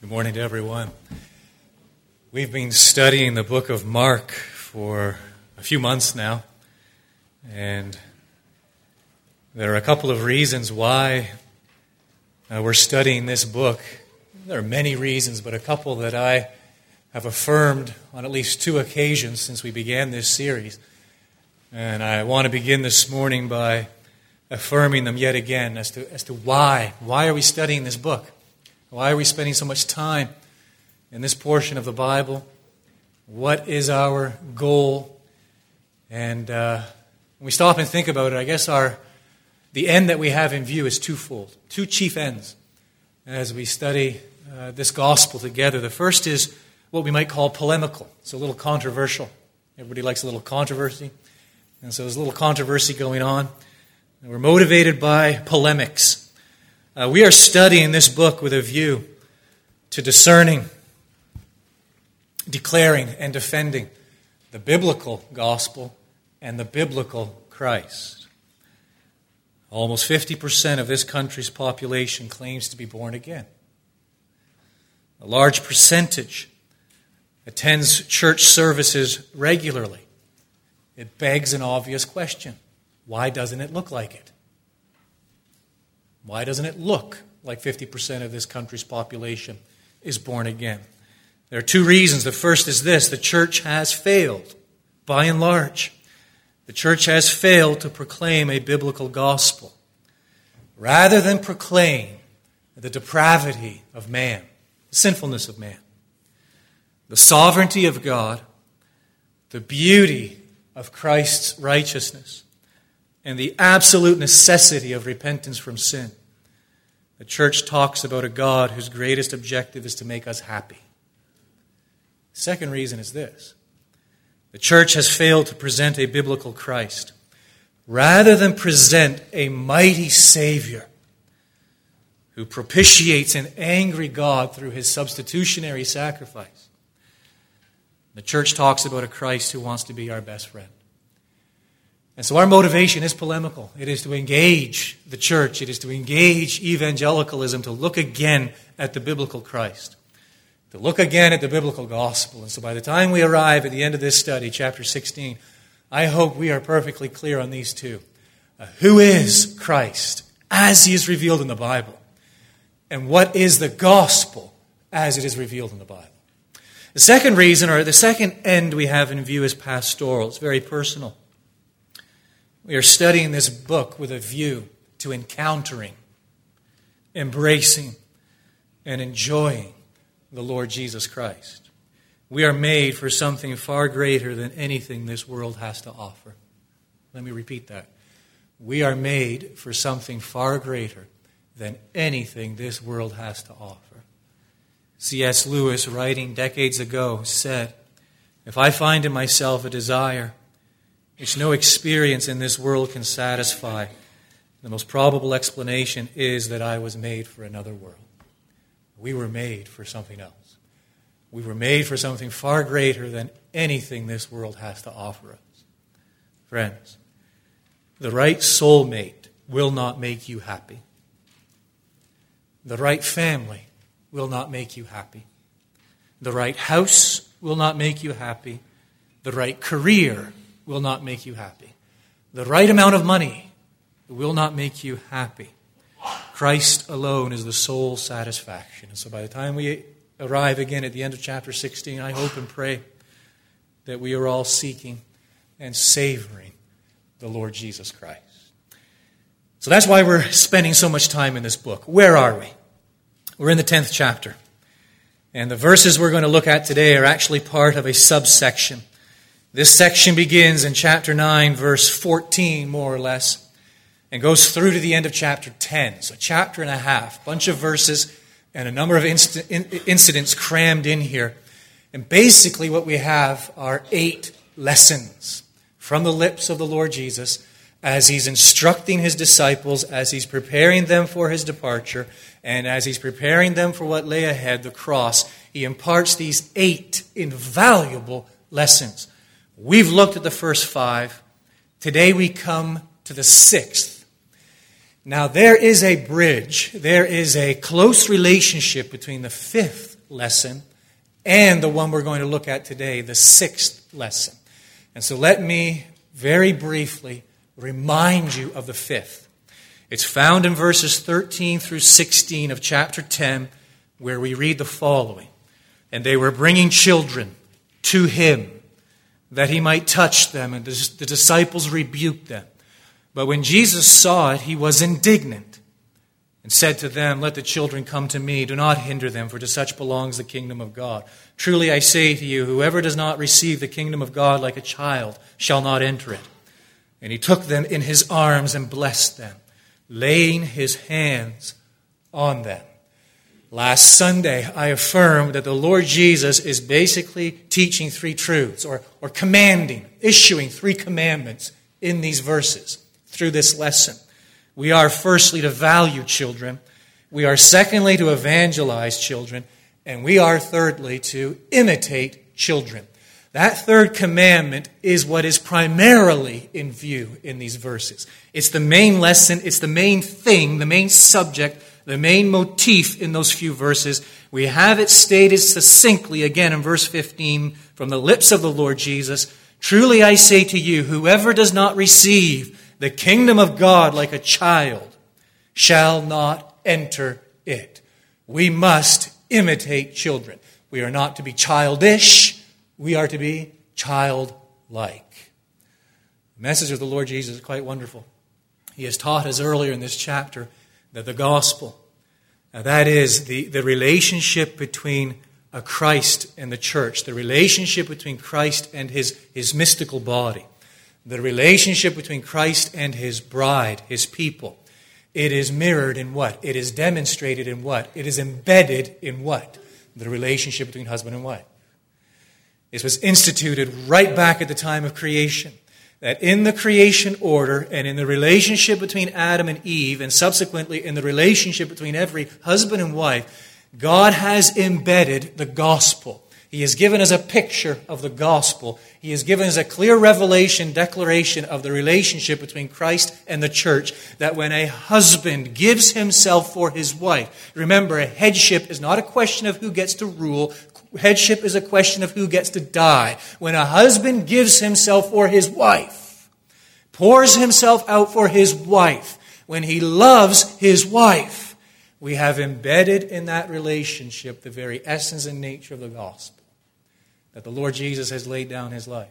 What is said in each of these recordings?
Good morning to everyone. We've been studying the book of Mark for a few months now, and there are a couple of reasons why uh, we're studying this book. There are many reasons, but a couple that I have affirmed on at least two occasions since we began this series. And I want to begin this morning by affirming them yet again as to, as to why. Why are we studying this book? Why are we spending so much time in this portion of the Bible? What is our goal? And uh, when we stop and think about it, I guess our the end that we have in view is twofold, two chief ends as we study uh, this gospel together. The first is what we might call polemical. It's a little controversial. Everybody likes a little controversy. And so there's a little controversy going on. And we're motivated by polemics. Uh, we are studying this book with a view to discerning, declaring, and defending the biblical gospel and the biblical Christ. Almost 50% of this country's population claims to be born again. A large percentage attends church services regularly. It begs an obvious question why doesn't it look like it? Why doesn't it look like 50% of this country's population is born again? There are two reasons. The first is this the church has failed, by and large. The church has failed to proclaim a biblical gospel. Rather than proclaim the depravity of man, the sinfulness of man, the sovereignty of God, the beauty of Christ's righteousness, and the absolute necessity of repentance from sin. The church talks about a God whose greatest objective is to make us happy. The second reason is this the church has failed to present a biblical Christ. Rather than present a mighty Savior who propitiates an angry God through his substitutionary sacrifice, the church talks about a Christ who wants to be our best friend. And so our motivation is polemical. It is to engage the church, it is to engage evangelicalism, to look again at the biblical Christ, to look again at the biblical gospel. And so by the time we arrive at the end of this study, chapter 16, I hope we are perfectly clear on these two. Uh, who is Christ as he is revealed in the Bible? And what is the gospel as it is revealed in the Bible? The second reason, or the second end we have in view, is pastoral. It's very personal. We are studying this book with a view to encountering, embracing, and enjoying the Lord Jesus Christ. We are made for something far greater than anything this world has to offer. Let me repeat that. We are made for something far greater than anything this world has to offer. C.S. Lewis, writing decades ago, said, If I find in myself a desire which no experience in this world can satisfy. The most probable explanation is that I was made for another world. We were made for something else. We were made for something far greater than anything this world has to offer us. Friends, the right soulmate will not make you happy. The right family will not make you happy. The right house will not make you happy. The right career will not make you happy. The right amount of money will not make you happy. Christ alone is the sole satisfaction. And so by the time we arrive again at the end of chapter 16, I hope and pray that we are all seeking and savoring the Lord Jesus Christ. So that's why we're spending so much time in this book. Where are we? We're in the 10th chapter. And the verses we're going to look at today are actually part of a subsection this section begins in chapter 9, verse 14, more or less, and goes through to the end of chapter 10. So, chapter and a half, bunch of verses, and a number of inc- incidents crammed in here. And basically, what we have are eight lessons from the lips of the Lord Jesus as he's instructing his disciples, as he's preparing them for his departure, and as he's preparing them for what lay ahead, the cross. He imparts these eight invaluable lessons We've looked at the first five. Today we come to the sixth. Now, there is a bridge, there is a close relationship between the fifth lesson and the one we're going to look at today, the sixth lesson. And so let me very briefly remind you of the fifth. It's found in verses 13 through 16 of chapter 10, where we read the following And they were bringing children to him that he might touch them, and the disciples rebuked them. But when Jesus saw it, he was indignant and said to them, Let the children come to me. Do not hinder them, for to such belongs the kingdom of God. Truly I say to you, whoever does not receive the kingdom of God like a child shall not enter it. And he took them in his arms and blessed them laying his hands on them. Last Sunday, I affirmed that the Lord Jesus is basically teaching three truths or, or commanding, issuing three commandments in these verses through this lesson. We are firstly to value children, we are secondly to evangelize children, and we are thirdly to imitate children. That third commandment is what is primarily in view in these verses. It's the main lesson, it's the main thing, the main subject, the main motif in those few verses. We have it stated succinctly again in verse 15 from the lips of the Lord Jesus Truly I say to you, whoever does not receive the kingdom of God like a child shall not enter it. We must imitate children. We are not to be childish we are to be childlike. The message of the Lord Jesus is quite wonderful. He has taught us earlier in this chapter that the gospel, Now, that is, the, the relationship between a Christ and the church, the relationship between Christ and his, his mystical body, the relationship between Christ and his bride, his people. It is mirrored in what? It is demonstrated in what? It is embedded in what? The relationship between husband and wife. This was instituted right back at the time of creation. That in the creation order and in the relationship between Adam and Eve, and subsequently in the relationship between every husband and wife, God has embedded the gospel. He has given us a picture of the gospel. He has given us a clear revelation, declaration of the relationship between Christ and the church. That when a husband gives himself for his wife, remember, a headship is not a question of who gets to rule headship is a question of who gets to die. When a husband gives himself for his wife, pours himself out for his wife, when he loves his wife, we have embedded in that relationship the very essence and nature of the gospel. That the Lord Jesus has laid down his life.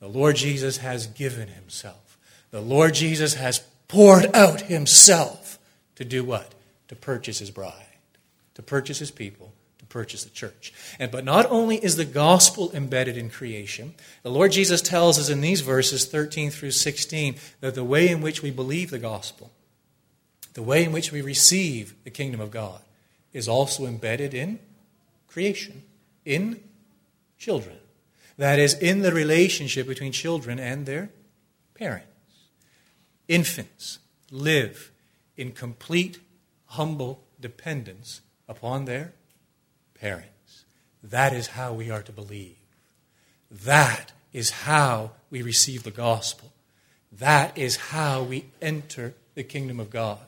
The Lord Jesus has given himself. The Lord Jesus has poured out himself to do what? To purchase his bride, to purchase his people, purchase the church. And but not only is the gospel embedded in creation, the Lord Jesus tells us in these verses 13 through 16 that the way in which we believe the gospel, the way in which we receive the kingdom of God, is also embedded in creation, in children. That is, in the relationship between children and their parents. Infants live in complete, humble dependence upon their parents. That is how we are to believe. That is how we receive the gospel. That is how we enter the kingdom of God.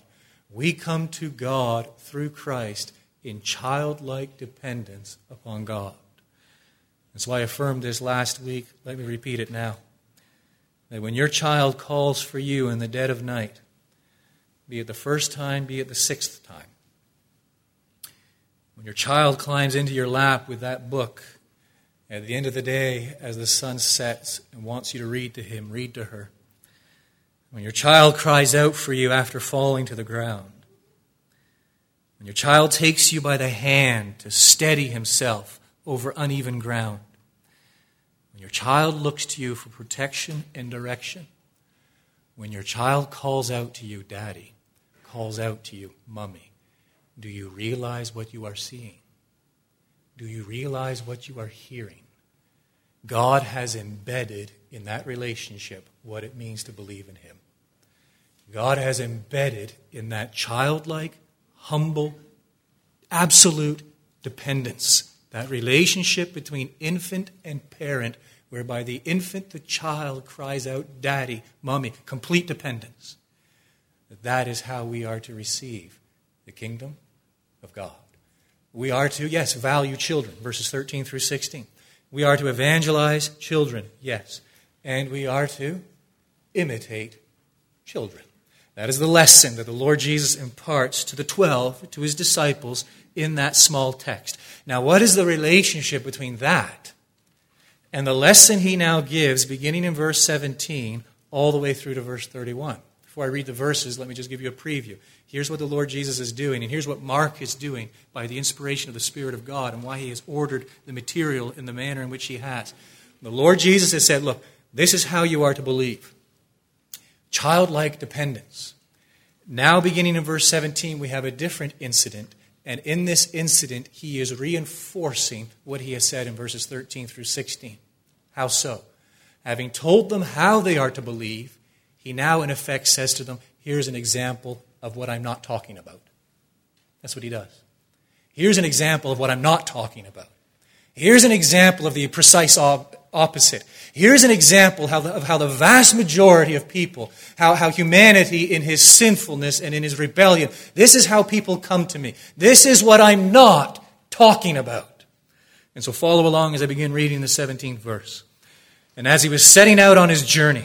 We come to God through Christ in childlike dependence upon God. That's why I affirmed this last week. Let me repeat it now. That when your child calls for you in the dead of night, be it the first time, be it the sixth time, when your child climbs into your lap with that book, at the end of the day, as the sun sets and wants you to read to him, read to her. When your child cries out for you after falling to the ground. When your child takes you by the hand to steady himself over uneven ground. When your child looks to you for protection and direction. When your child calls out to you, Daddy, calls out to you, Mummy. Do you realize what you are seeing? Do you realize what you are hearing? God has embedded in that relationship what it means to believe in Him. God has embedded in that childlike, humble, absolute dependence, that relationship between infant and parent, whereby the infant, the child, cries out, Daddy, Mommy, complete dependence. that is how we are to receive the kingdom of God. We are to, yes, value children, verses 13 through 16. We are to evangelize children, yes. And we are to imitate children. That is the lesson that the Lord Jesus imparts to the 12, to his disciples, in that small text. Now, what is the relationship between that and the lesson he now gives, beginning in verse 17, all the way through to verse 31? Before I read the verses, let me just give you a preview. Here's what the Lord Jesus is doing, and here's what Mark is doing by the inspiration of the Spirit of God, and why he has ordered the material in the manner in which he has. The Lord Jesus has said, Look, this is how you are to believe childlike dependence. Now, beginning in verse 17, we have a different incident, and in this incident, he is reinforcing what he has said in verses 13 through 16. How so? Having told them how they are to believe, he now, in effect, says to them, Here's an example of what I'm not talking about. That's what he does. Here's an example of what I'm not talking about. Here's an example of the precise opposite. Here's an example of how the vast majority of people, how, how humanity in his sinfulness and in his rebellion, this is how people come to me. This is what I'm not talking about. And so follow along as I begin reading the 17th verse. And as he was setting out on his journey,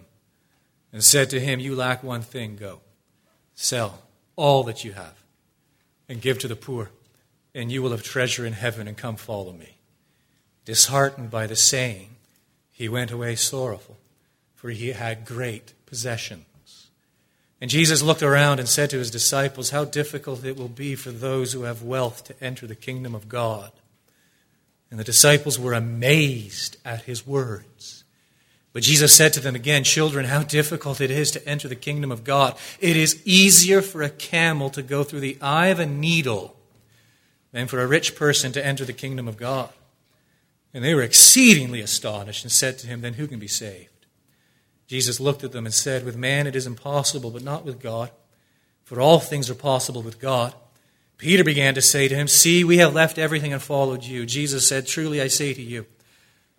and said to him, You lack one thing, go. Sell all that you have and give to the poor, and you will have treasure in heaven, and come follow me. Disheartened by the saying, he went away sorrowful, for he had great possessions. And Jesus looked around and said to his disciples, How difficult it will be for those who have wealth to enter the kingdom of God. And the disciples were amazed at his words. But Jesus said to them again, Children, how difficult it is to enter the kingdom of God. It is easier for a camel to go through the eye of a needle than for a rich person to enter the kingdom of God. And they were exceedingly astonished and said to him, Then who can be saved? Jesus looked at them and said, With man it is impossible, but not with God. For all things are possible with God. Peter began to say to him, See, we have left everything and followed you. Jesus said, Truly I say to you,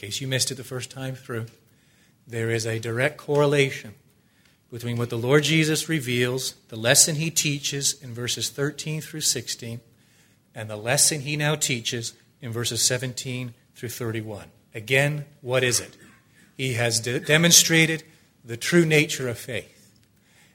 case you missed it the first time through, there is a direct correlation between what the Lord Jesus reveals, the lesson he teaches in verses 13 through 16, and the lesson he now teaches in verses 17 through 31. Again, what is it? He has de- demonstrated the true nature of faith.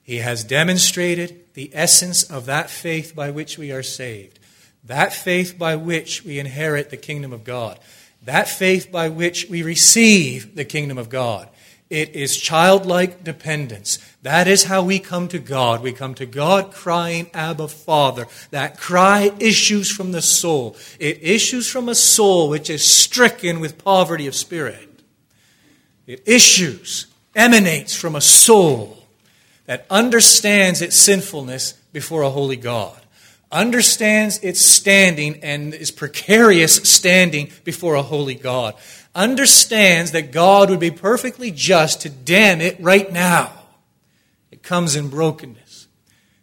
He has demonstrated the essence of that faith by which we are saved, that faith by which we inherit the kingdom of God that faith by which we receive the kingdom of God. It is childlike dependence. That is how we come to God. We come to God crying, Abba, Father. That cry issues from the soul. It issues from a soul which is stricken with poverty of spirit. It issues, emanates from a soul that understands its sinfulness before a holy God understands its standing and its precarious standing before a holy God, understands that God would be perfectly just to damn it right now. It comes in brokenness.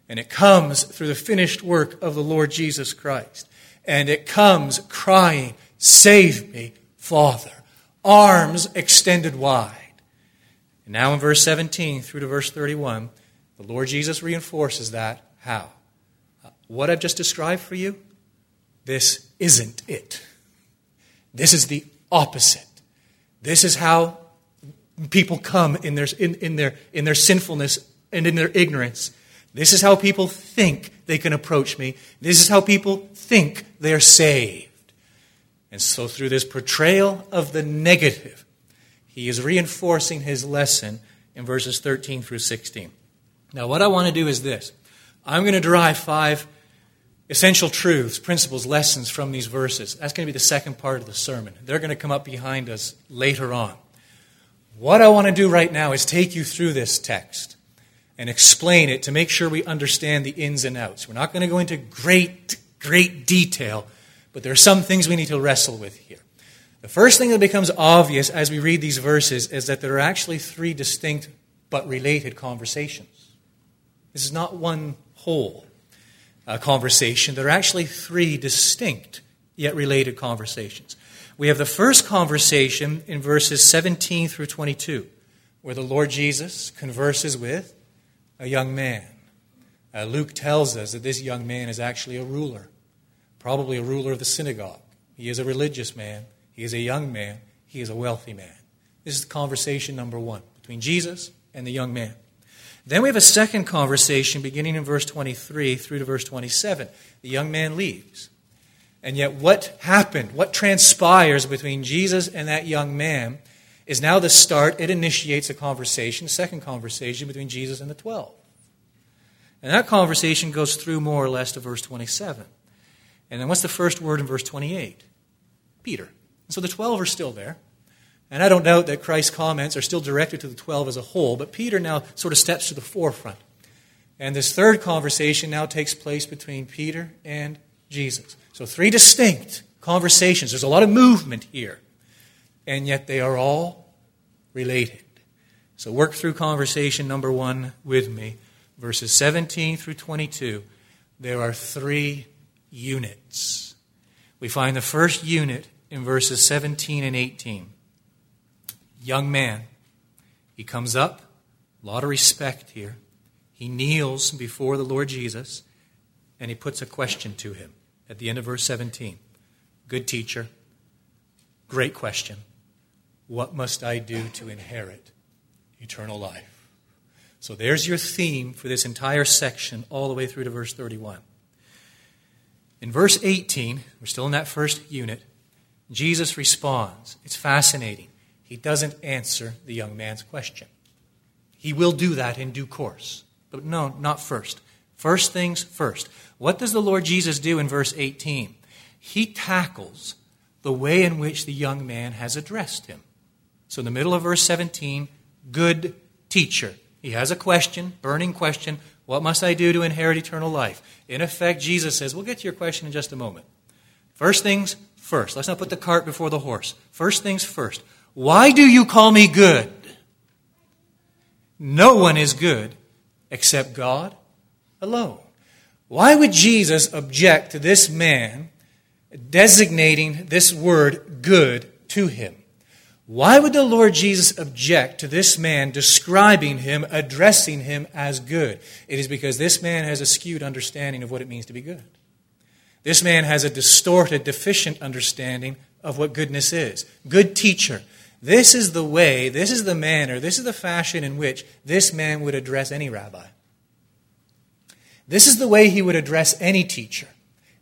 And it comes through the finished work of the Lord Jesus Christ. And it comes crying, Save me, Father. Arms extended wide. And now in verse 17 through to verse 31, the Lord Jesus reinforces that. How? What I've just described for you, this isn't it. This is the opposite. This is how people come in their, in, in, their, in their sinfulness and in their ignorance This is how people think they can approach me. This is how people think they're saved. And so, through this portrayal of the negative, he is reinforcing his lesson in verses 13 through 16. Now, what I want to do is this I'm going to derive five essential truths, principles, lessons from these verses. That's going to be the second part of the sermon. They're going to come up behind us later on. What I want to do right now is take you through this text and explain it to make sure we understand the ins and outs. We're not going to go into great, great detail, but there are some things we need to wrestle with here. The first thing that becomes obvious as we read these verses is that there are actually three distinct but related conversations. This is not one whole uh, conversation. There are actually three distinct yet related conversations. We have the first conversation in verses 17 through 22, where the Lord Jesus converses with a young man. Uh, Luke tells us that this young man is actually a ruler, probably a ruler of the synagogue. He is a religious man, he is a young man, he is a wealthy man. This is conversation number one between Jesus and the young man. Then we have a second conversation beginning in verse 23 through to verse 27. The young man leaves. And yet, what happened, what transpires between Jesus and that young man is now the start. It initiates a conversation, second conversation between Jesus and the 12. And that conversation goes through more or less to verse 27. And then what's the first word in verse 28? Peter. And so the 12 are still there. And I don't doubt that Christ's comments are still directed to the 12 as a whole, but Peter now sort of steps to the forefront. And this third conversation now takes place between Peter and Jesus. So, three distinct conversations. There's a lot of movement here, and yet they are all related. So, work through conversation number one with me, verses 17 through 22. There are three units. We find the first unit in verses 17 and 18 young man. He comes up, a lot of respect here. He kneels before the Lord Jesus and he puts a question to him at the end of verse 17. Good teacher, great question. What must I do to inherit eternal life? So there's your theme for this entire section, all the way through to verse 31. In verse 18, we're still in that first unit, Jesus responds. It's fascinating he doesn't answer the young man's question. He will do that in due course. But no, not first. First things first. What does the Lord Jesus do in verse 18? He tackles the way in which the young man has addressed him. So, in the middle of verse 17, good teacher. He has a question, burning question. What must I do to inherit eternal life? In effect, Jesus says, We'll get to your question in just a moment. First things first. Let's not put the cart before the horse. First things first. Why do you call me good? No one is good except God alone. Why would Jesus object to this man designating this word good to him? Why would the Lord Jesus object to this man describing him, addressing him as good? It is because this man has a skewed understanding of what it means to be good. This man has a distorted, deficient understanding of what goodness is. Good teacher, this is the way, this is the manner, this is the fashion in which this man would address any rabbi. This is the way he would address any teacher,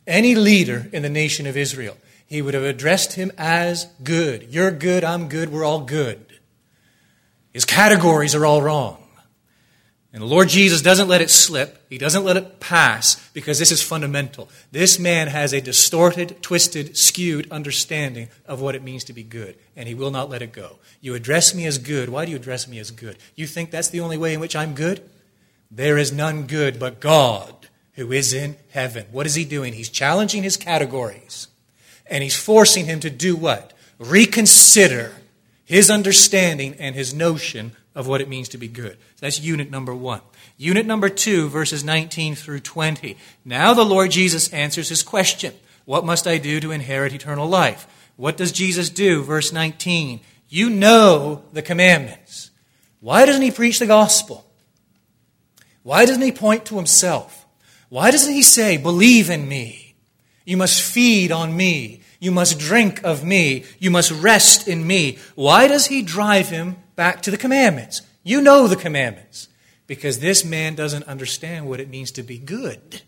any leader in the nation of Israel. He would have addressed him as good. You're good, I'm good, we're all good. His categories are all wrong. And the Lord Jesus doesn't let it slip. He doesn't let it pass because this is fundamental. This man has a distorted, twisted, skewed understanding of what it means to be good, and he will not let it go. You address me as good. Why do you address me as good? You think that's the only way in which I'm good? There is none good but God who is in heaven. What is he doing? He's challenging his categories, and he's forcing him to do what? Reconsider his understanding and his notion of what it means to be good. That's unit number one. Unit number two, verses 19 through 20. Now the Lord Jesus answers his question What must I do to inherit eternal life? What does Jesus do? Verse 19. You know the commandments. Why doesn't he preach the gospel? Why doesn't he point to himself? Why doesn't he say, Believe in me? You must feed on me. You must drink of me. You must rest in me. Why does he drive him back to the commandments. You know the commandments. because this man doesn't understand what it means to be good.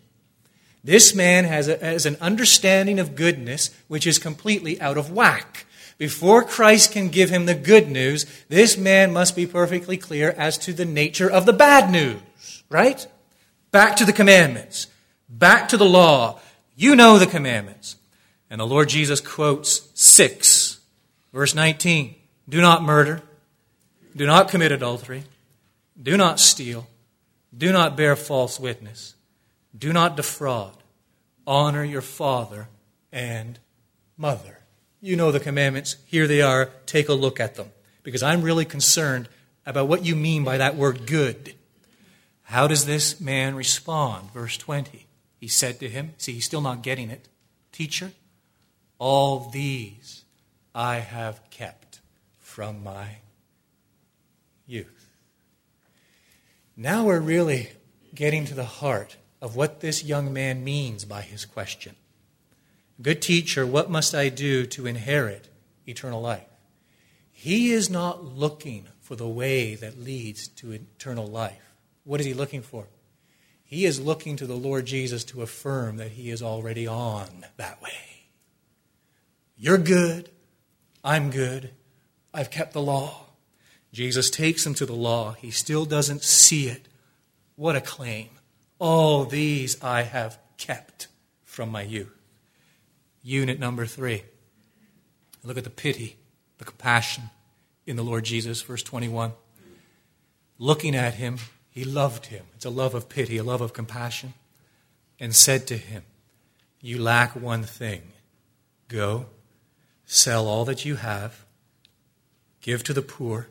This man has, a, has an understanding of goodness which is completely out of whack. Before Christ can give him the good news, this man must be perfectly clear as to the nature of the bad news, right? Back to the commandments, back to the law. You know the commandments. And the Lord Jesus quotes 6, verse 19 Do not murder, do not commit adultery, do not steal, do not bear false witness, do not defraud, honor your father and mother. You know the commandments. Here they are. Take a look at them. Because I'm really concerned about what you mean by that word good. How does this man respond? Verse 20. He said to him, see, he's still not getting it. Teacher, all these I have kept from my youth. Now we're really getting to the heart of what this young man means by his question. Good teacher, what must I do to inherit eternal life? He is not looking for the way that leads to eternal life. What is he looking for? He is looking to the Lord Jesus to affirm that he is already on that way. You're good. I'm good. I've kept the law. Jesus takes him to the law. He still doesn't see it. What a claim. All these I have kept from my youth. Unit number three. Look at the pity, the compassion in the Lord Jesus, verse 21. Looking at him, he loved him. It's a love of pity, a love of compassion, and said to him, You lack one thing. Go, sell all that you have, give to the poor,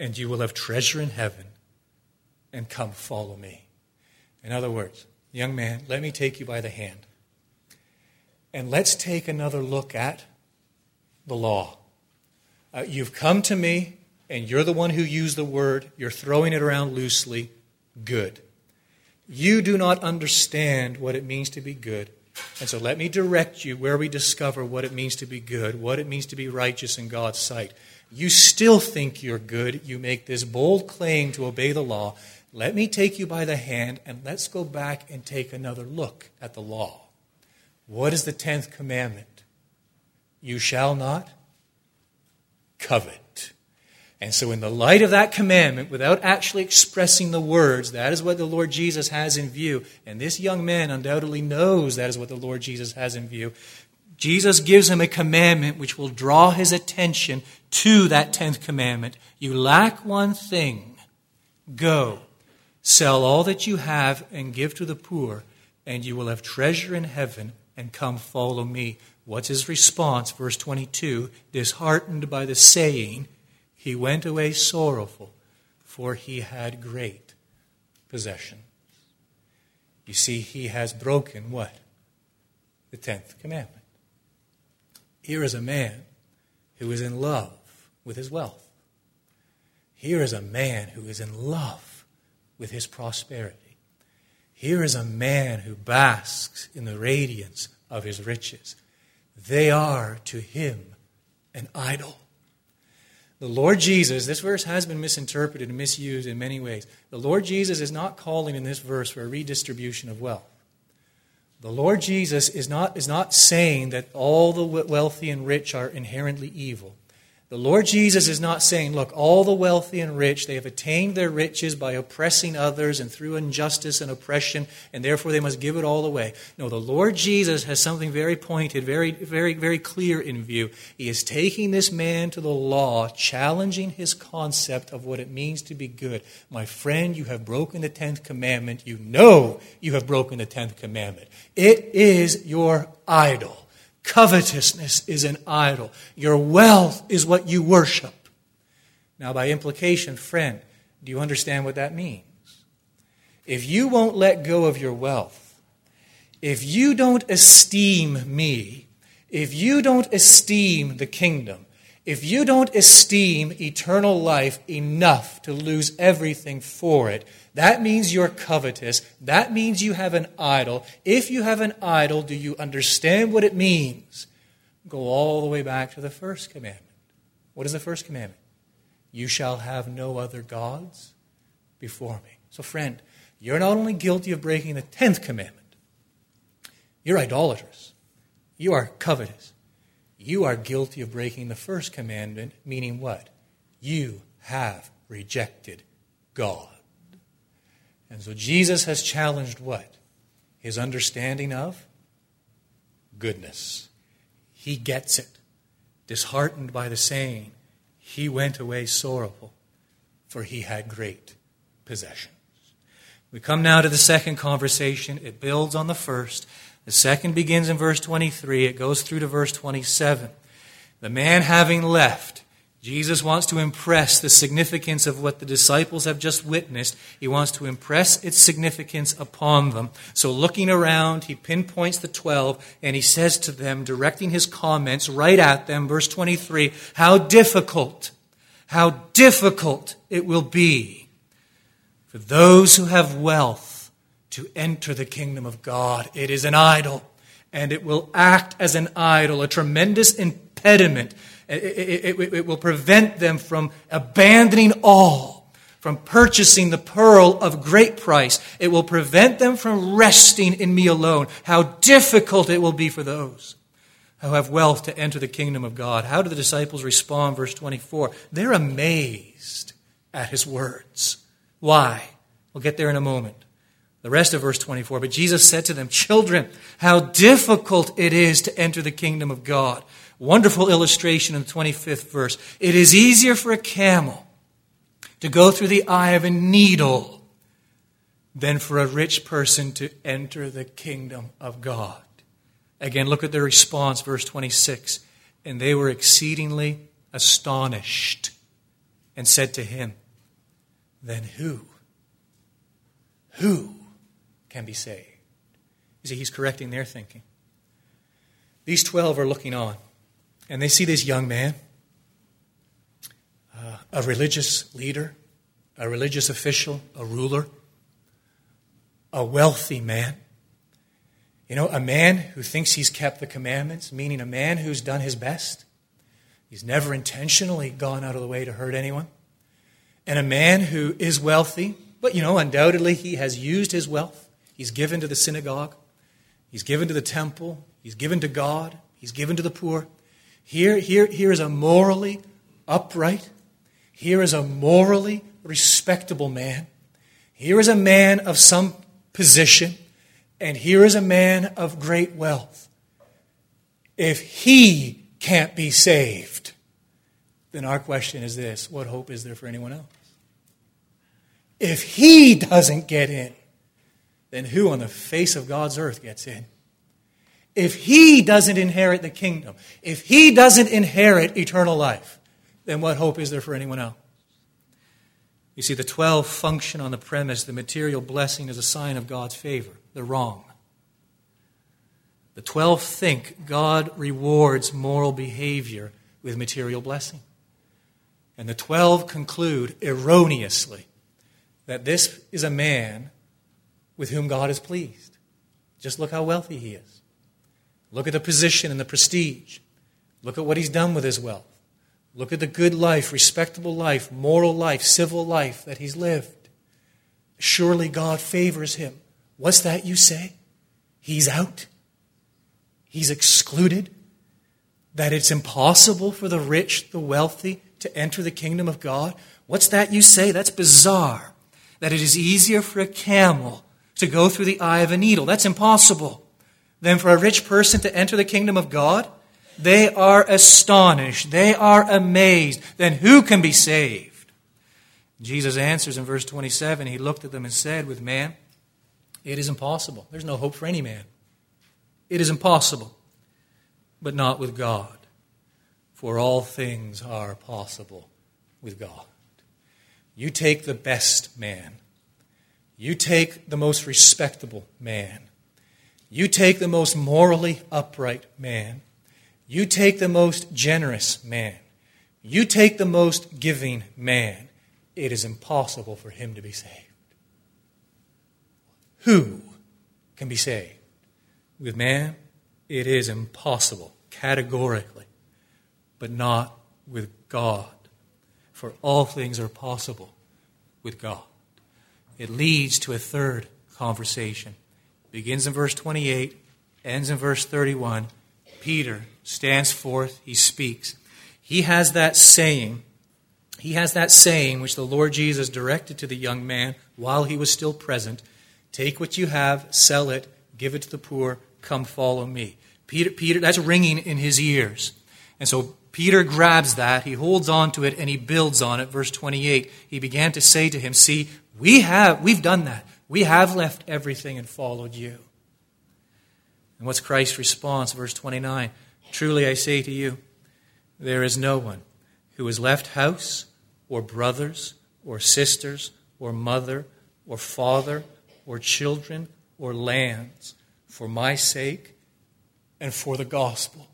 and you will have treasure in heaven, and come follow me. In other words, young man, let me take you by the hand. And let's take another look at the law. Uh, you've come to me, and you're the one who used the word. You're throwing it around loosely. Good. You do not understand what it means to be good. And so let me direct you where we discover what it means to be good, what it means to be righteous in God's sight. You still think you're good. You make this bold claim to obey the law. Let me take you by the hand and let's go back and take another look at the law. What is the tenth commandment? You shall not covet. And so, in the light of that commandment, without actually expressing the words, that is what the Lord Jesus has in view. And this young man undoubtedly knows that is what the Lord Jesus has in view. Jesus gives him a commandment which will draw his attention to that tenth commandment. You lack one thing. Go, sell all that you have and give to the poor, and you will have treasure in heaven and come follow me. What's his response? Verse 22 Disheartened by the saying, he went away sorrowful, for he had great possession. You see, he has broken what? The tenth commandment. Here is a man who is in love with his wealth. Here is a man who is in love with his prosperity. Here is a man who basks in the radiance of his riches. They are to him an idol. The Lord Jesus, this verse has been misinterpreted and misused in many ways. The Lord Jesus is not calling in this verse for a redistribution of wealth. The Lord Jesus is not, is not saying that all the wealthy and rich are inherently evil. The Lord Jesus is not saying, look, all the wealthy and rich, they have attained their riches by oppressing others and through injustice and oppression, and therefore they must give it all away. No, the Lord Jesus has something very pointed, very, very, very clear in view. He is taking this man to the law, challenging his concept of what it means to be good. My friend, you have broken the tenth commandment. You know you have broken the tenth commandment. It is your idol. Covetousness is an idol. Your wealth is what you worship. Now, by implication, friend, do you understand what that means? If you won't let go of your wealth, if you don't esteem me, if you don't esteem the kingdom, if you don't esteem eternal life enough to lose everything for it, that means you're covetous. That means you have an idol. If you have an idol, do you understand what it means? Go all the way back to the first commandment. What is the first commandment? You shall have no other gods before me. So, friend, you're not only guilty of breaking the tenth commandment, you're idolaters. You are covetous. You are guilty of breaking the first commandment, meaning what? You have rejected God. And so Jesus has challenged what? His understanding of goodness. He gets it. Disheartened by the saying, he went away sorrowful, for he had great possessions. We come now to the second conversation. It builds on the first. The second begins in verse 23. It goes through to verse 27. The man having left Jesus wants to impress the significance of what the disciples have just witnessed. He wants to impress its significance upon them. So, looking around, he pinpoints the twelve and he says to them, directing his comments right at them, verse 23, how difficult, how difficult it will be for those who have wealth to enter the kingdom of God. It is an idol, and it will act as an idol, a tremendous impediment it, it, it, will prevent them from abandoning all, from purchasing the pearl of great price. It will prevent them from resting in me alone. How difficult it will be for those who have wealth to enter the kingdom of God. How do the disciples respond? Verse 24. They're amazed at his words. Why? We'll get there in a moment. The rest of verse 24. But Jesus said to them, Children, how difficult it is to enter the kingdom of God. Wonderful illustration in the 25th verse. It is easier for a camel to go through the eye of a needle than for a rich person to enter the kingdom of God. Again, look at their response, verse 26. And they were exceedingly astonished and said to him, Then who? Who can be saved? You see, he's correcting their thinking. These 12 are looking on and they see this young man, uh, a religious leader, a religious official, a ruler, a wealthy man. You know, a man who thinks he's kept the commandments, meaning a man who's done his best. He's never intentionally gone out of the way to hurt anyone. And a man who is wealthy, but, you know, undoubtedly he has used his wealth. He's given to the synagogue, he's given to the temple, he's given to God, he's given to the poor. Here, here, here is a morally upright, here is a morally respectable man. Here is a man of some position, and here is a man of great wealth. If he can't be saved, then our question is this what hope is there for anyone else? If he doesn't get in, then who on the face of God's earth gets in? if he doesn't inherit the kingdom, if he doesn't inherit eternal life, then what hope is there for anyone else? You see, the 12 function on the premise the material blessing is a sign of God's favor. They're wrong. The 12 think God rewards moral behavior with material blessing. And the 12 conclude erroneously that this is a man with whom God is pleased. Just look how wealthy he is. Look at the position and the prestige. Look at what he's done with his wealth. Look at the good life, respectable life, moral life, civil life that he's lived. Surely God favors him. What's that you say? He's out? He's excluded? That it's impossible for the rich, the wealthy, to enter the kingdom of God? What's that you say? That's bizarre. That it is easier for a camel to go through the eye of a needle. That's impossible Then for a rich person to enter the kingdom of God? They are astonished. They are amazed. Then who can be saved? Jesus answers in verse 27 He looked at them and said, With man, it is impossible. There's no hope for any man. It is impossible, but not with God. For all things are possible with God. You take the best man, you take the most respectable man, you take the most morally upright man. You take the most generous man. You take the most giving man. It is impossible for him to be saved. Who can be saved? With man, it is impossible, categorically, but not with God. For all things are possible with God. It leads to a third conversation. Begins in verse 28, ends in verse 31. Peter stands forth, he speaks. He has that saying, he has that saying which the Lord Jesus directed to the young man while he was still present Take what you have, sell it, give it to the poor, come follow me. Peter, Peter, that's ringing in his ears. And so Peter grabs that, he holds on to it, and he builds on it. Verse 28, he began to say to him, See, we have, we've done that. We have left everything and followed you. And what's Christ's response? Verse 29 Truly I say to you, there is no one who has left house, or brothers, or sisters, or mother, or father, or children, or lands for my sake and for the gospel.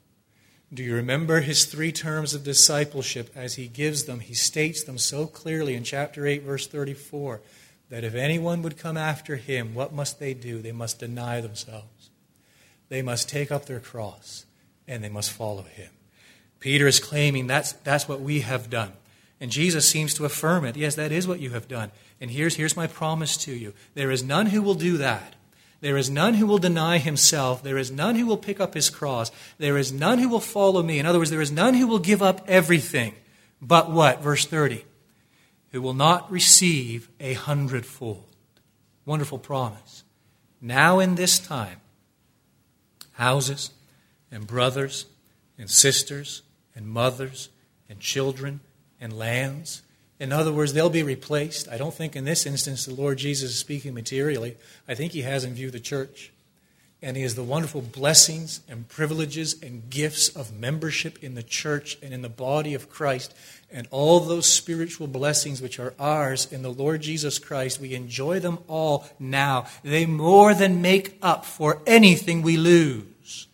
Do you remember his three terms of discipleship as he gives them? He states them so clearly in chapter 8, verse 34 that if anyone would come after him, what must they do? They must deny themselves. They must take up their cross and they must follow him. Peter is claiming that's, that's what we have done. And Jesus seems to affirm it. Yes, that is what you have done. And here's, here's my promise to you there is none who will do that. There is none who will deny himself. There is none who will pick up his cross. There is none who will follow me. In other words, there is none who will give up everything. But what? Verse 30 who will not receive a hundredfold. Wonderful promise. Now, in this time, houses and brothers and sisters and mothers and children and lands. In other words, they'll be replaced. I don't think in this instance the Lord Jesus is speaking materially. I think he has in view the church. And he has the wonderful blessings and privileges and gifts of membership in the church and in the body of Christ. And all those spiritual blessings which are ours in the Lord Jesus Christ, we enjoy them all now. They more than make up for anything we lose.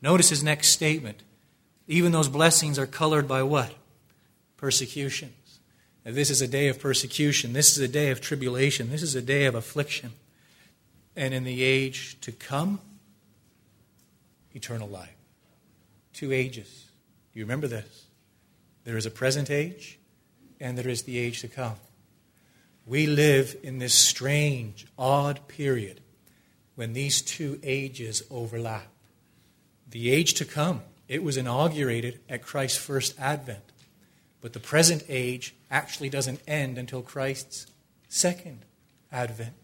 Notice his next statement. Even those blessings are colored by what? persecutions. This is a day of persecution. This is a day of tribulation. This is a day of affliction. And in the age to come, eternal life. Two ages. Do you remember this? There is a present age, and there is the age to come. We live in this strange, odd period when these two ages overlap. The age to come, it was inaugurated at Christ's first advent. But the present age actually doesn't end until Christ's second advent.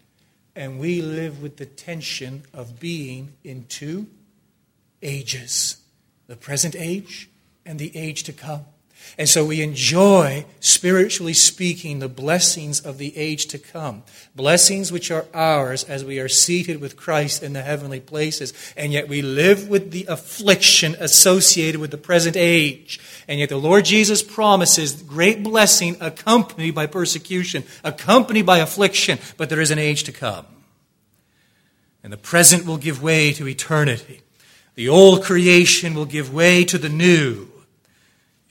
And we live with the tension of being in two ages the present age and the age to come. And so we enjoy, spiritually speaking, the blessings of the age to come. Blessings which are ours as we are seated with Christ in the heavenly places. And yet we live with the affliction associated with the present age. And yet the Lord Jesus promises great blessing accompanied by persecution, accompanied by affliction. But there is an age to come. And the present will give way to eternity. The old creation will give way to the new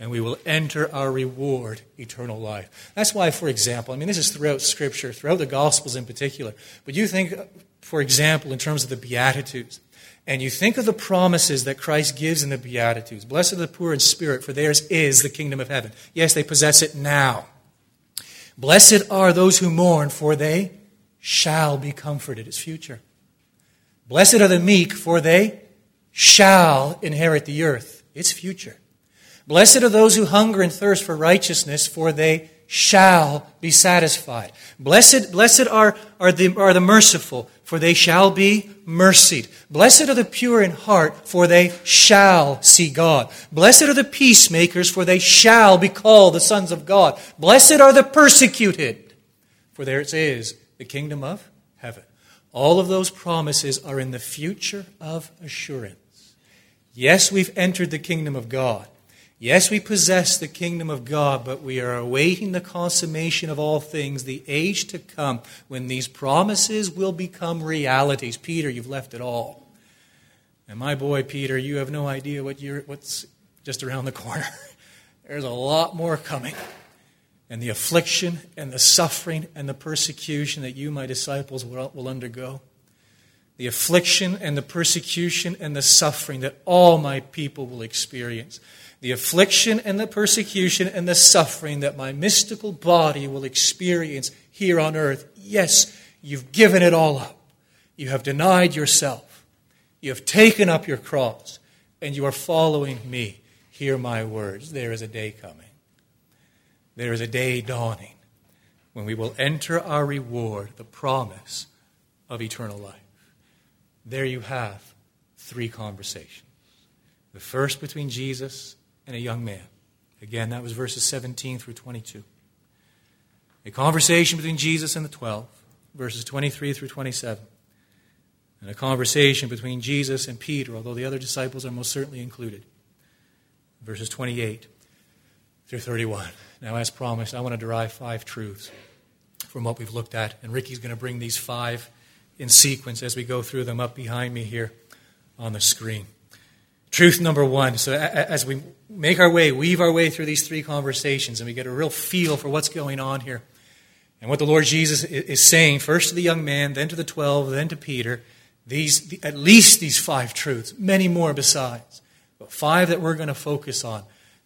and we will enter our reward, eternal life. That's why, for example, I mean, this is throughout Scripture, throughout the Gospels in particular, but you think, for example, in terms of the Beatitudes, and you think of the promises that Christ gives in the Beatitudes Blessed are the poor in spirit, for theirs is the kingdom of heaven. Yes, they possess it now. Blessed are those who mourn, for they shall be comforted. It's future. Blessed are the meek, for they shall inherit the earth. It's future. Blessed are those who hunger and thirst for righteousness, for they shall be satisfied. Blessed, blessed are, are, the, are the merciful, for they shall be mercied. Blessed are the pure in heart, for they shall see God. Blessed are the peacemakers, for they shall be called the sons of God. Blessed are the persecuted, for theirs is the kingdom of heaven. All of those promises are in the future of assurance. Yes, we've entered the kingdom of God. Yes, we possess the kingdom of God, but we are awaiting the consummation of all things, the age to come, when these promises will become realities. Peter, you've left it all. And my boy, Peter, you have no idea what you're, what's just around the corner. There's a lot more coming. And the affliction and the suffering and the persecution that you, my disciples, will, will undergo. the affliction and the persecution and the suffering that all my people will experience. The affliction and the persecution and the suffering that my mystical body will experience here on earth. Yes, you've given it all up. You have denied yourself. You have taken up your cross, and you are following me. Hear my words. There is a day coming. There is a day dawning when we will enter our reward, the promise of eternal life. There you have three conversations. The first between Jesus and a young man. Again, that was verses 17 through 22. A conversation between Jesus and the 12, verses 23 through 27. And a conversation between Jesus and Peter, although the other disciples are most certainly included, verses 28 through 31. Now, as promised, I want to derive five truths from what we've looked at. And Ricky's going to bring these five in sequence as we go through them up behind me here on the screen. Truth number one. So, as we make our way, weave our way through these three conversations, and we get a real feel for what's going on here and what the Lord Jesus is saying, first to the young man, then to the twelve, then to Peter, these, at least these five truths, many more besides, but five that we're going to focus on.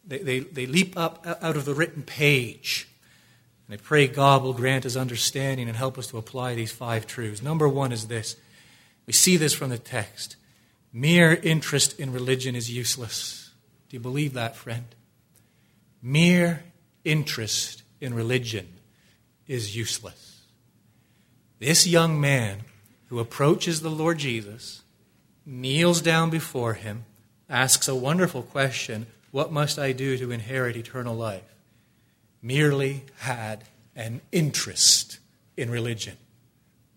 They, they, they leap up out of the written page and I pray God will grant us understanding and help us to apply these five truths. Number one is this we see this from the text. Mere interest in religion is useless. Do you believe that, friend? Mere interest in religion is useless. This young man who approaches the Lord Jesus, kneels down before him, asks a wonderful question What must I do to inherit eternal life? merely had an interest in religion,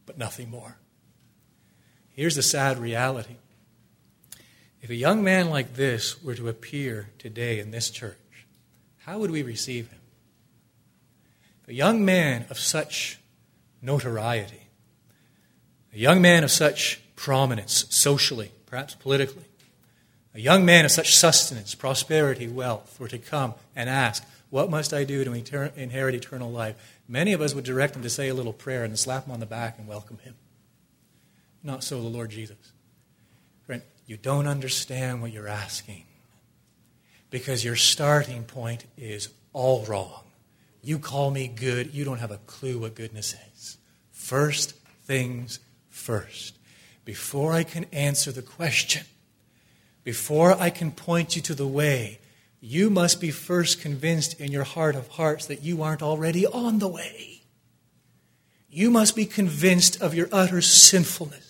but nothing more. Here's the sad reality. If a young man like this were to appear today in this church, how would we receive him? A young man of such notoriety, a young man of such prominence socially, perhaps politically, a young man of such sustenance, prosperity, wealth were to come and ask, what must I do to inherit eternal life? Many of us would direct him to say a little prayer and slap him on the back and welcome him. Not so the Lord Jesus. You don't understand what you're asking because your starting point is all wrong. You call me good, you don't have a clue what goodness is. First things first. Before I can answer the question, before I can point you to the way, you must be first convinced in your heart of hearts that you aren't already on the way. You must be convinced of your utter sinfulness.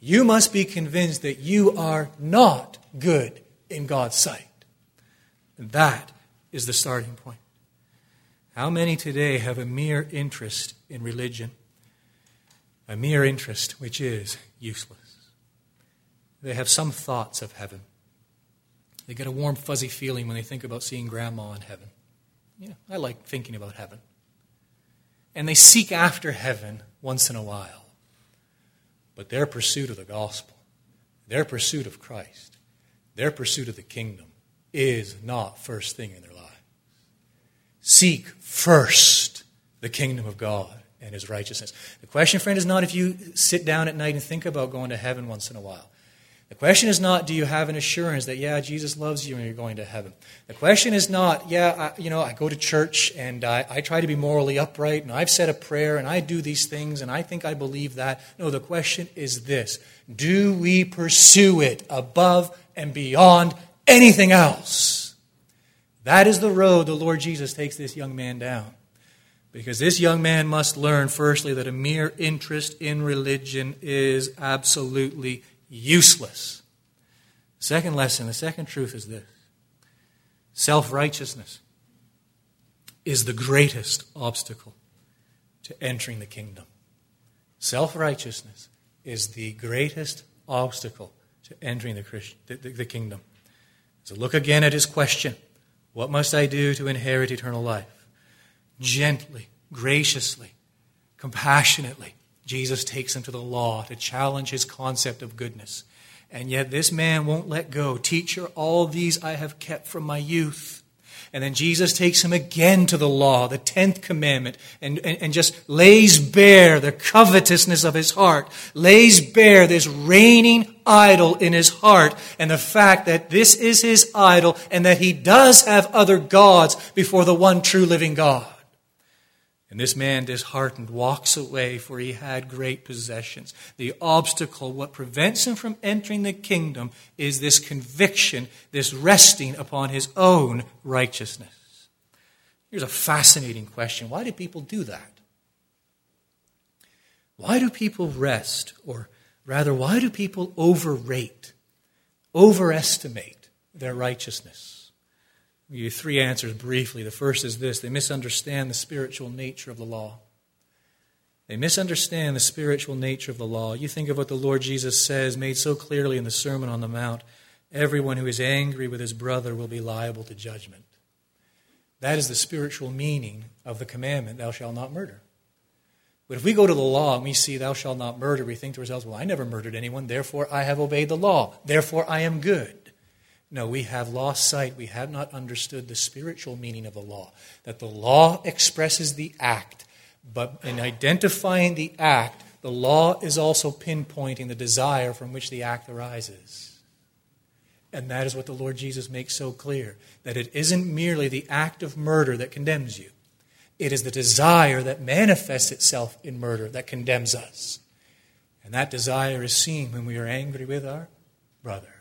You must be convinced that you are not good in God's sight. And that is the starting point. How many today have a mere interest in religion? A mere interest which is useless. They have some thoughts of heaven. They get a warm, fuzzy feeling when they think about seeing grandma in heaven. Yeah, I like thinking about heaven. And they seek after heaven once in a while. But their pursuit of the gospel, their pursuit of Christ, their pursuit of the kingdom is not first thing in their lives. Seek first the kingdom of God and his righteousness. The question, friend, is not if you sit down at night and think about going to heaven once in a while. The question is not, do you have an assurance that, yeah, Jesus loves you and you're going to heaven? The question is not, yeah, I, you know, I go to church and I, I try to be morally upright and I've said a prayer and I do these things and I think I believe that. No, the question is this Do we pursue it above and beyond anything else? That is the road the Lord Jesus takes this young man down. Because this young man must learn, firstly, that a mere interest in religion is absolutely useless. Second lesson, the second truth is this self righteousness is the greatest obstacle to entering the kingdom. Self righteousness is the greatest obstacle to entering the, the, the, the kingdom. So look again at his question What must I do to inherit eternal life? Gently, graciously, compassionately, Jesus takes him to the law to challenge his concept of goodness. And yet this man won't let go. Teacher, all these I have kept from my youth. And then Jesus takes him again to the law, the tenth commandment, and, and, and, just lays bare the covetousness of his heart, lays bare this reigning idol in his heart, and the fact that this is his idol and that he does have other gods before the one true living God. And this man, disheartened, walks away, for he had great possessions. The obstacle, what prevents him from entering the kingdom, is this conviction, this resting upon his own righteousness. Here's a fascinating question why do people do that? Why do people rest, or rather, why do people overrate, overestimate their righteousness? You three answers briefly. The first is this they misunderstand the spiritual nature of the law. They misunderstand the spiritual nature of the law. You think of what the Lord Jesus says, made so clearly in the Sermon on the Mount everyone who is angry with his brother will be liable to judgment. That is the spiritual meaning of the commandment, thou shalt not murder. But if we go to the law and we see thou shalt not murder, we think to ourselves, well, I never murdered anyone, therefore I have obeyed the law, therefore I am good. No, we have lost sight. We have not understood the spiritual meaning of the law. That the law expresses the act, but in identifying the act, the law is also pinpointing the desire from which the act arises. And that is what the Lord Jesus makes so clear that it isn't merely the act of murder that condemns you, it is the desire that manifests itself in murder that condemns us. And that desire is seen when we are angry with our brother.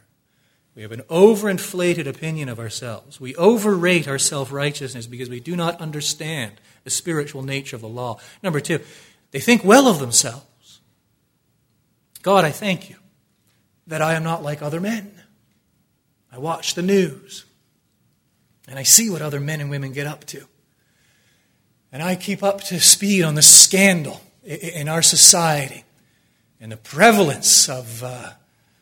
We have an overinflated opinion of ourselves. We overrate our self righteousness because we do not understand the spiritual nature of the law. Number two, they think well of themselves. God, I thank you that I am not like other men. I watch the news and I see what other men and women get up to. And I keep up to speed on the scandal in our society and the prevalence of. Uh,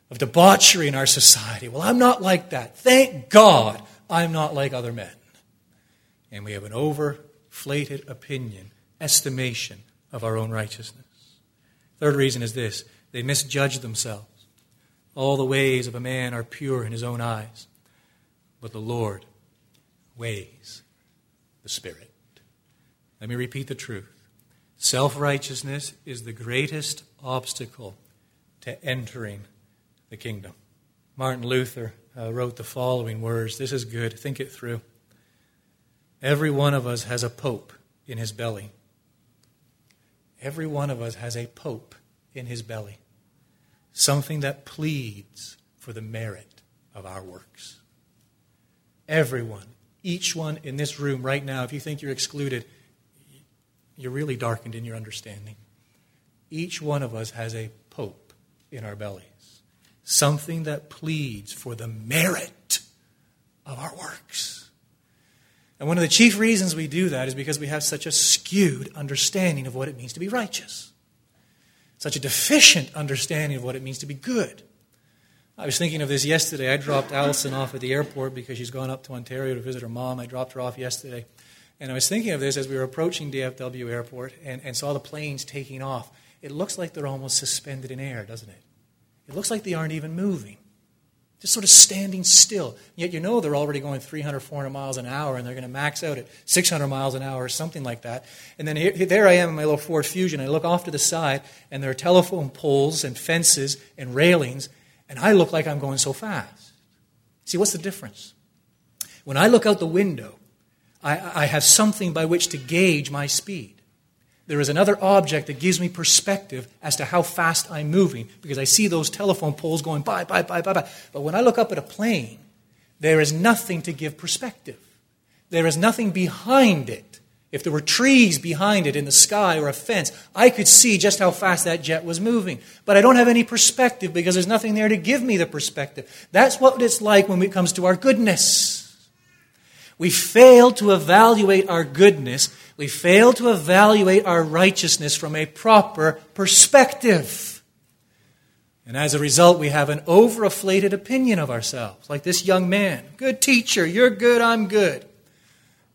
of debauchery in our society. Well, I'm not like that. Thank God I'm not like other men. And we have an overflated opinion, estimation of our own righteousness. Third reason is this they misjudge themselves. All the ways of a man are pure in his own eyes, but the Lord weighs the Spirit. Let me repeat the truth. Self righteousness is the greatest obstacle to entering the kingdom. Martin Luther uh, wrote the following words. This is good. Think it through. Every one of us has a pope in his belly. Every one of us has a pope in his belly. Something that pleads for the merit of our works. Everyone, each one in this room right now, if you think you're excluded, you're really darkened in your understanding. Each one of us has a pope in our belly something that pleads for the merit of our works. And one of the chief reasons we do that is because we have such a skewed understanding of what it means to be righteous, such a deficient understanding of what it means to be good. I was thinking of this yesterday. I dropped Allison off at the airport because she's gone up to Ontario to visit her mom. I dropped her off yesterday. And I was thinking of this as we were approaching DFW Airport and, and saw the planes taking off. It looks like they're almost suspended in air, doesn't it? It looks like they aren't even moving, just sort of standing still. Yet you know they're already going 300, 400 miles an hour, and they're going to max out at 600 miles an hour or something like that. And then here, there I am in my little Ford Fusion. I look off to the side, and there are telephone poles and fences and railings, and I look like I'm going so fast. See, what's the difference? When I look out the window, I, I have something by which to gauge my speed. There is another object that gives me perspective as to how fast I'm moving because I see those telephone poles going by, by, by, by, by. But when I look up at a plane, there is nothing to give perspective. There is nothing behind it. If there were trees behind it in the sky or a fence, I could see just how fast that jet was moving. But I don't have any perspective because there's nothing there to give me the perspective. That's what it's like when it comes to our goodness. We fail to evaluate our goodness. We fail to evaluate our righteousness from a proper perspective. And as a result, we have an overinflated opinion of ourselves, like this young man. Good teacher, you're good, I'm good.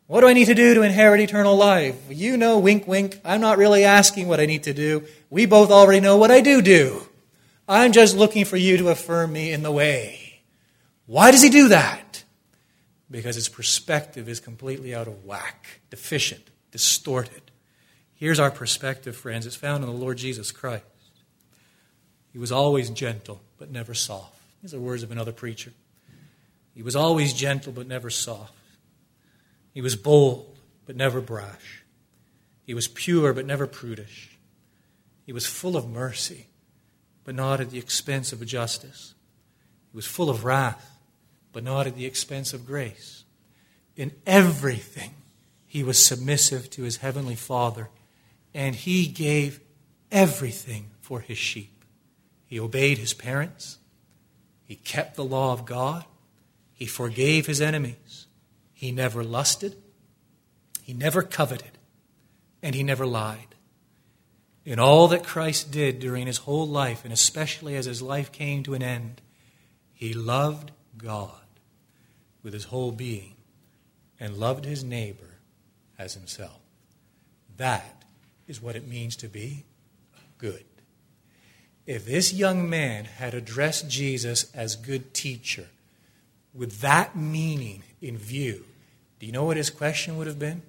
What do I need to do to inherit eternal life? You know, wink, wink. I'm not really asking what I need to do. We both already know what I do do. I'm just looking for you to affirm me in the way. Why does he do that? because his perspective is completely out of whack, deficient, distorted. Here's our perspective, friends. It's found in the Lord Jesus Christ. He was always gentle, but never soft. These are words of another preacher. He was always gentle, but never soft. He was bold, but never brash. He was pure, but never prudish. He was full of mercy, but not at the expense of justice. He was full of wrath, but not at the expense of grace. In everything, he was submissive to his heavenly Father, and he gave everything for his sheep. He obeyed his parents, he kept the law of God, he forgave his enemies, he never lusted, he never coveted, and he never lied. In all that Christ did during his whole life, and especially as his life came to an end, he loved God with his whole being and loved his neighbor as himself. That is what it means to be good. If this young man had addressed Jesus as good teacher with that meaning in view, do you know what his question would have been?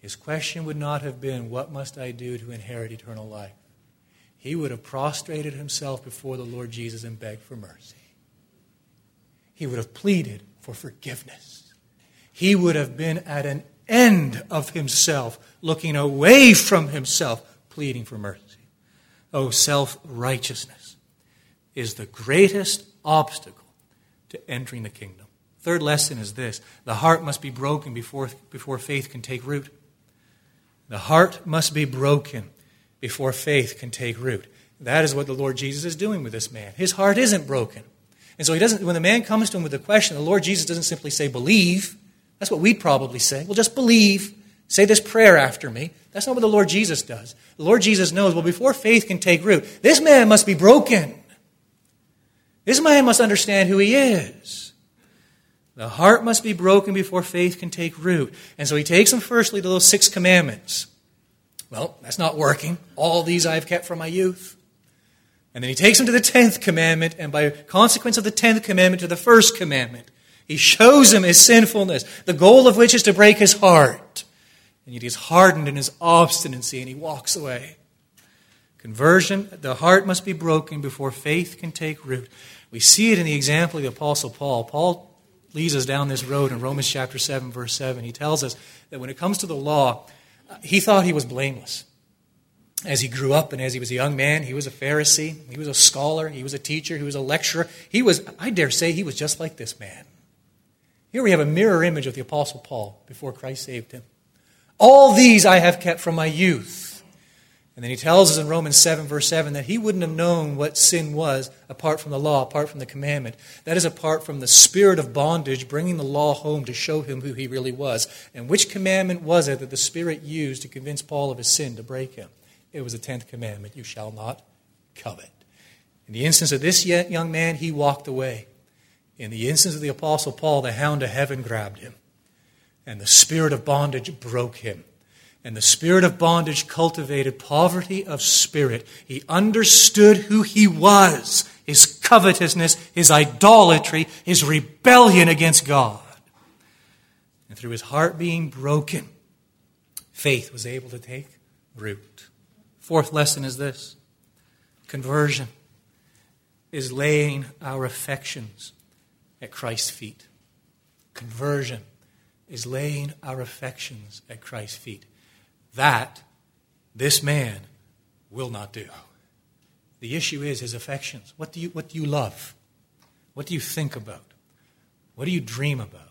His question would not have been, What must I do to inherit eternal life? He would have prostrated himself before the Lord Jesus and begged for mercy. He would have pleaded for forgiveness. He would have been at an end of himself, looking away from himself, pleading for mercy. Oh, self righteousness is the greatest obstacle to entering the kingdom. Third lesson is this the heart must be broken before, before faith can take root. The heart must be broken before faith can take root. That is what the Lord Jesus is doing with this man. His heart isn't broken. And so he doesn't, when the man comes to him with a question, the Lord Jesus doesn't simply say, believe. That's what we'd probably say. Well, just believe. Say this prayer after me. That's not what the Lord Jesus does. The Lord Jesus knows, well, before faith can take root, this man must be broken. This man must understand who he is. The heart must be broken before faith can take root. And so he takes him firstly to those six commandments. Well, that's not working. All these I've kept from my youth. And then he takes him to the tenth commandment, and by consequence of the tenth commandment, to the first commandment. He shows him his sinfulness, the goal of which is to break his heart. And yet he's hardened in his obstinacy, and he walks away. Conversion, the heart must be broken before faith can take root. We see it in the example of the Apostle Paul. Paul leads us down this road in Romans chapter 7, verse 7. He tells us that when it comes to the law, uh, he thought he was blameless. As he grew up and as he was a young man, he was a Pharisee, he was a scholar, he was a teacher, he was a lecturer. He was, I dare say, he was just like this man. Here we have a mirror image of the Apostle Paul before Christ saved him. All these I have kept from my youth. And then he tells us in Romans 7, verse 7, that he wouldn't have known what sin was apart from the law, apart from the commandment. That is apart from the spirit of bondage bringing the law home to show him who he really was. And which commandment was it that the Spirit used to convince Paul of his sin to break him? It was the tenth commandment you shall not covet. In the instance of this young man, he walked away. In the instance of the Apostle Paul, the hound of heaven grabbed him, and the spirit of bondage broke him. And the spirit of bondage cultivated poverty of spirit. He understood who he was his covetousness, his idolatry, his rebellion against God. And through his heart being broken, faith was able to take root. Fourth lesson is this conversion is laying our affections at Christ's feet. Conversion is laying our affections at Christ's feet. That this man will not do. The issue is his affections. What do you, what do you love? What do you think about? What do you dream about?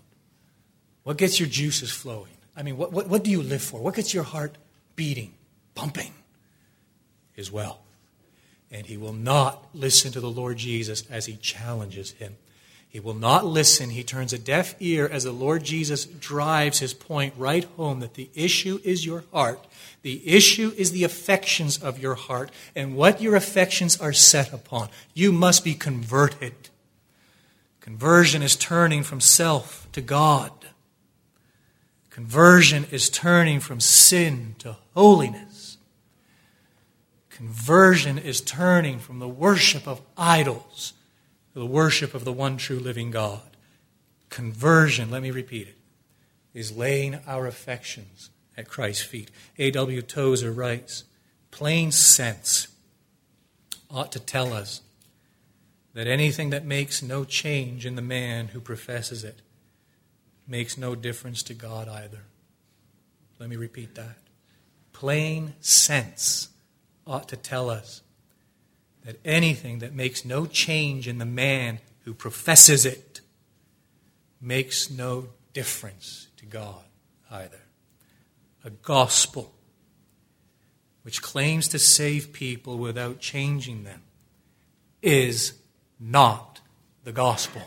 What gets your juices flowing? I mean, what, what, what do you live for? What gets your heart beating, pumping? His wealth. And he will not listen to the Lord Jesus as he challenges him. He will not listen. He turns a deaf ear as the Lord Jesus drives his point right home that the issue is your heart. The issue is the affections of your heart and what your affections are set upon. You must be converted. Conversion is turning from self to God. Conversion is turning from sin to holiness. Conversion is turning from the worship of idols the worship of the one true living God. Conversion, let me repeat it, is laying our affections at Christ's feet. A.W. Tozer writes plain sense ought to tell us that anything that makes no change in the man who professes it makes no difference to God either. Let me repeat that. Plain sense ought to tell us that anything that makes no change in the man who professes it makes no difference to God either. A gospel which claims to save people without changing them is not the gospel.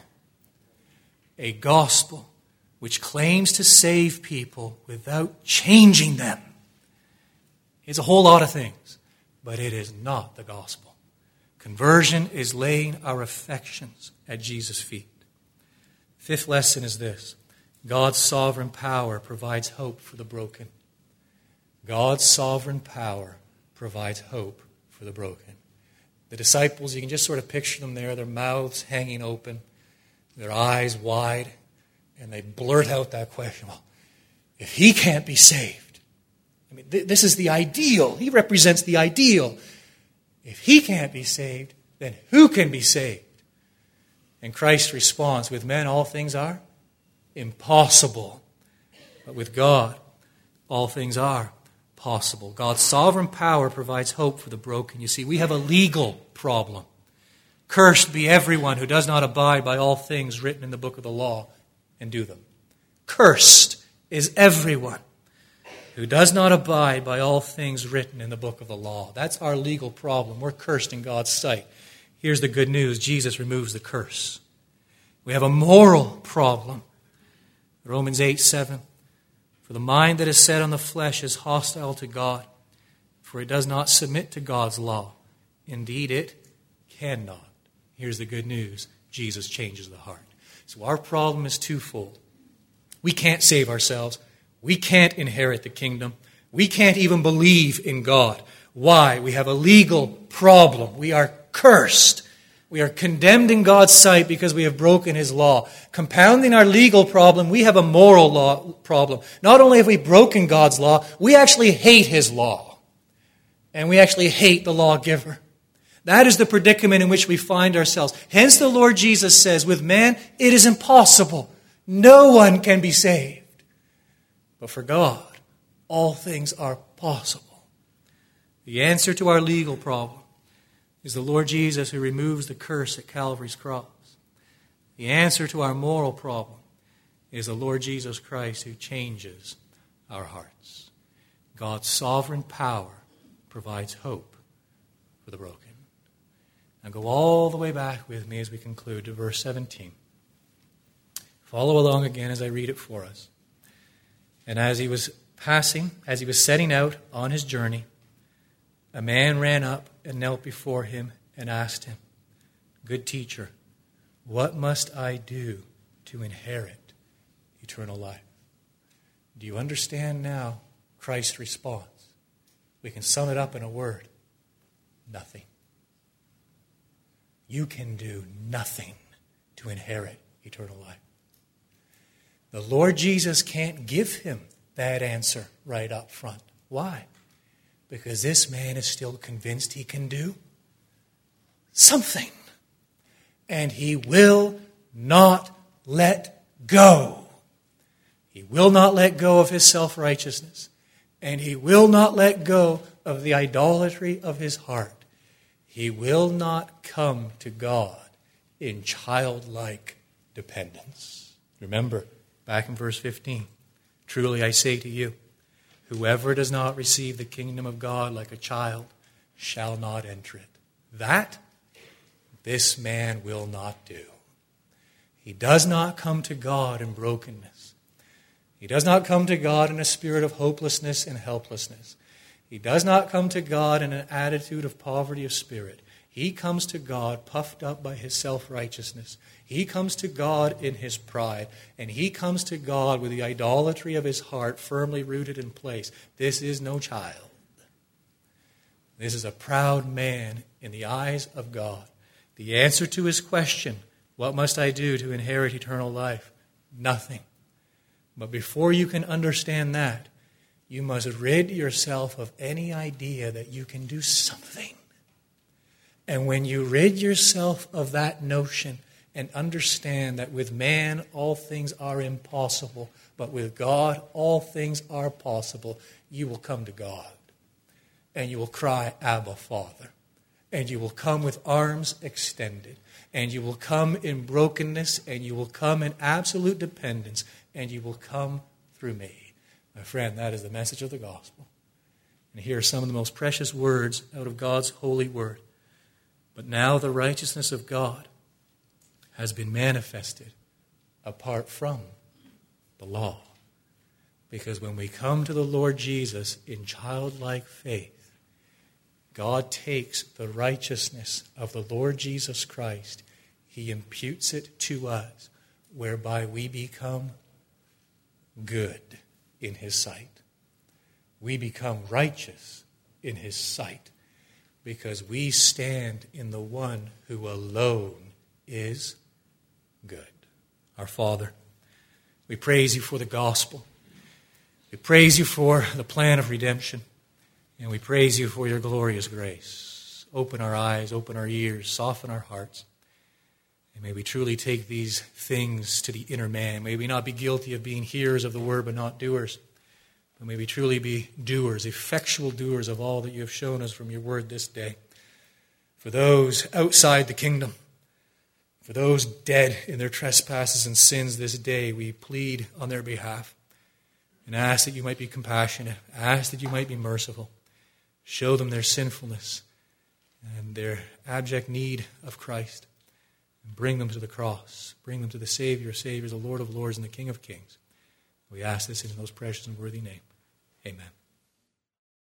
A gospel which claims to save people without changing them is a whole lot of things, but it is not the gospel. Conversion is laying our affections at Jesus' feet. Fifth lesson is this God's sovereign power provides hope for the broken. God's sovereign power provides hope for the broken. The disciples, you can just sort of picture them there, their mouths hanging open, their eyes wide, and they blurt out that question well, if he can't be saved, I mean, th- this is the ideal. He represents the ideal. If he can't be saved, then who can be saved? And Christ responds with men, all things are impossible. But with God, all things are possible. God's sovereign power provides hope for the broken. You see, we have a legal problem. Cursed be everyone who does not abide by all things written in the book of the law and do them. Cursed is everyone who does not abide by all things written in the book of the law. That's our legal problem. We're cursed in God's sight. Here's the good news Jesus removes the curse. We have a moral problem. Romans 8 7. For the mind that is set on the flesh is hostile to God, for it does not submit to God's law. Indeed, it cannot. Here's the good news Jesus changes the heart. So our problem is twofold. We can't save ourselves, we can't inherit the kingdom, we can't even believe in God. Why? We have a legal problem. We are cursed. We are condemned in God's sight because we have broken His law. Compounding our legal problem, we have a moral law problem. Not only have we broken God's law, we actually hate His law. And we actually hate the lawgiver. That is the predicament in which we find ourselves. Hence, the Lord Jesus says, with man, it is impossible. No one can be saved. But for God, all things are possible. The answer to our legal problem is the Lord Jesus who removes the curse at Calvary's cross. The answer to our moral problem is the Lord Jesus Christ who changes our hearts. God's sovereign power provides hope for the broken. Now go all the way back with me as we conclude to verse 17. Follow along again as I read it for us. And as he was passing, as he was setting out on his journey, a man ran up and knelt before him and asked him, Good teacher, what must I do to inherit eternal life? Do you understand now Christ's response? We can sum it up in a word nothing. You can do nothing to inherit eternal life. The Lord Jesus can't give him that answer right up front. Why? Because this man is still convinced he can do something. And he will not let go. He will not let go of his self righteousness. And he will not let go of the idolatry of his heart. He will not come to God in childlike dependence. Remember, back in verse 15 Truly I say to you, Whoever does not receive the kingdom of God like a child shall not enter it. That this man will not do. He does not come to God in brokenness. He does not come to God in a spirit of hopelessness and helplessness. He does not come to God in an attitude of poverty of spirit. He comes to God puffed up by his self righteousness. He comes to God in his pride. And he comes to God with the idolatry of his heart firmly rooted in place. This is no child. This is a proud man in the eyes of God. The answer to his question, What must I do to inherit eternal life? Nothing. But before you can understand that, you must rid yourself of any idea that you can do something. And when you rid yourself of that notion and understand that with man all things are impossible, but with God all things are possible, you will come to God. And you will cry, Abba, Father. And you will come with arms extended. And you will come in brokenness. And you will come in absolute dependence. And you will come through me. My friend, that is the message of the gospel. And here are some of the most precious words out of God's holy word. But now the righteousness of God has been manifested apart from the law. Because when we come to the Lord Jesus in childlike faith, God takes the righteousness of the Lord Jesus Christ, He imputes it to us, whereby we become good in His sight. We become righteous in His sight because we stand in the one who alone is good. Our Father, we praise you for the gospel. We praise you for the plan of redemption. And we praise you for your glorious grace. Open our eyes, open our ears, soften our hearts. And may we truly take these things to the inner man. May we not be guilty of being hearers of the word but not doers. But may we truly be doers, effectual doers of all that you have shown us from your word this day. For those outside the kingdom, for those dead in their trespasses and sins this day, we plead on their behalf and ask that you might be compassionate, ask that you might be merciful. Show them their sinfulness and their abject need of Christ. And bring them to the cross. Bring them to the Savior, Savior, the Lord of Lords, and the King of Kings. We ask this in most precious and worthy name. Amen.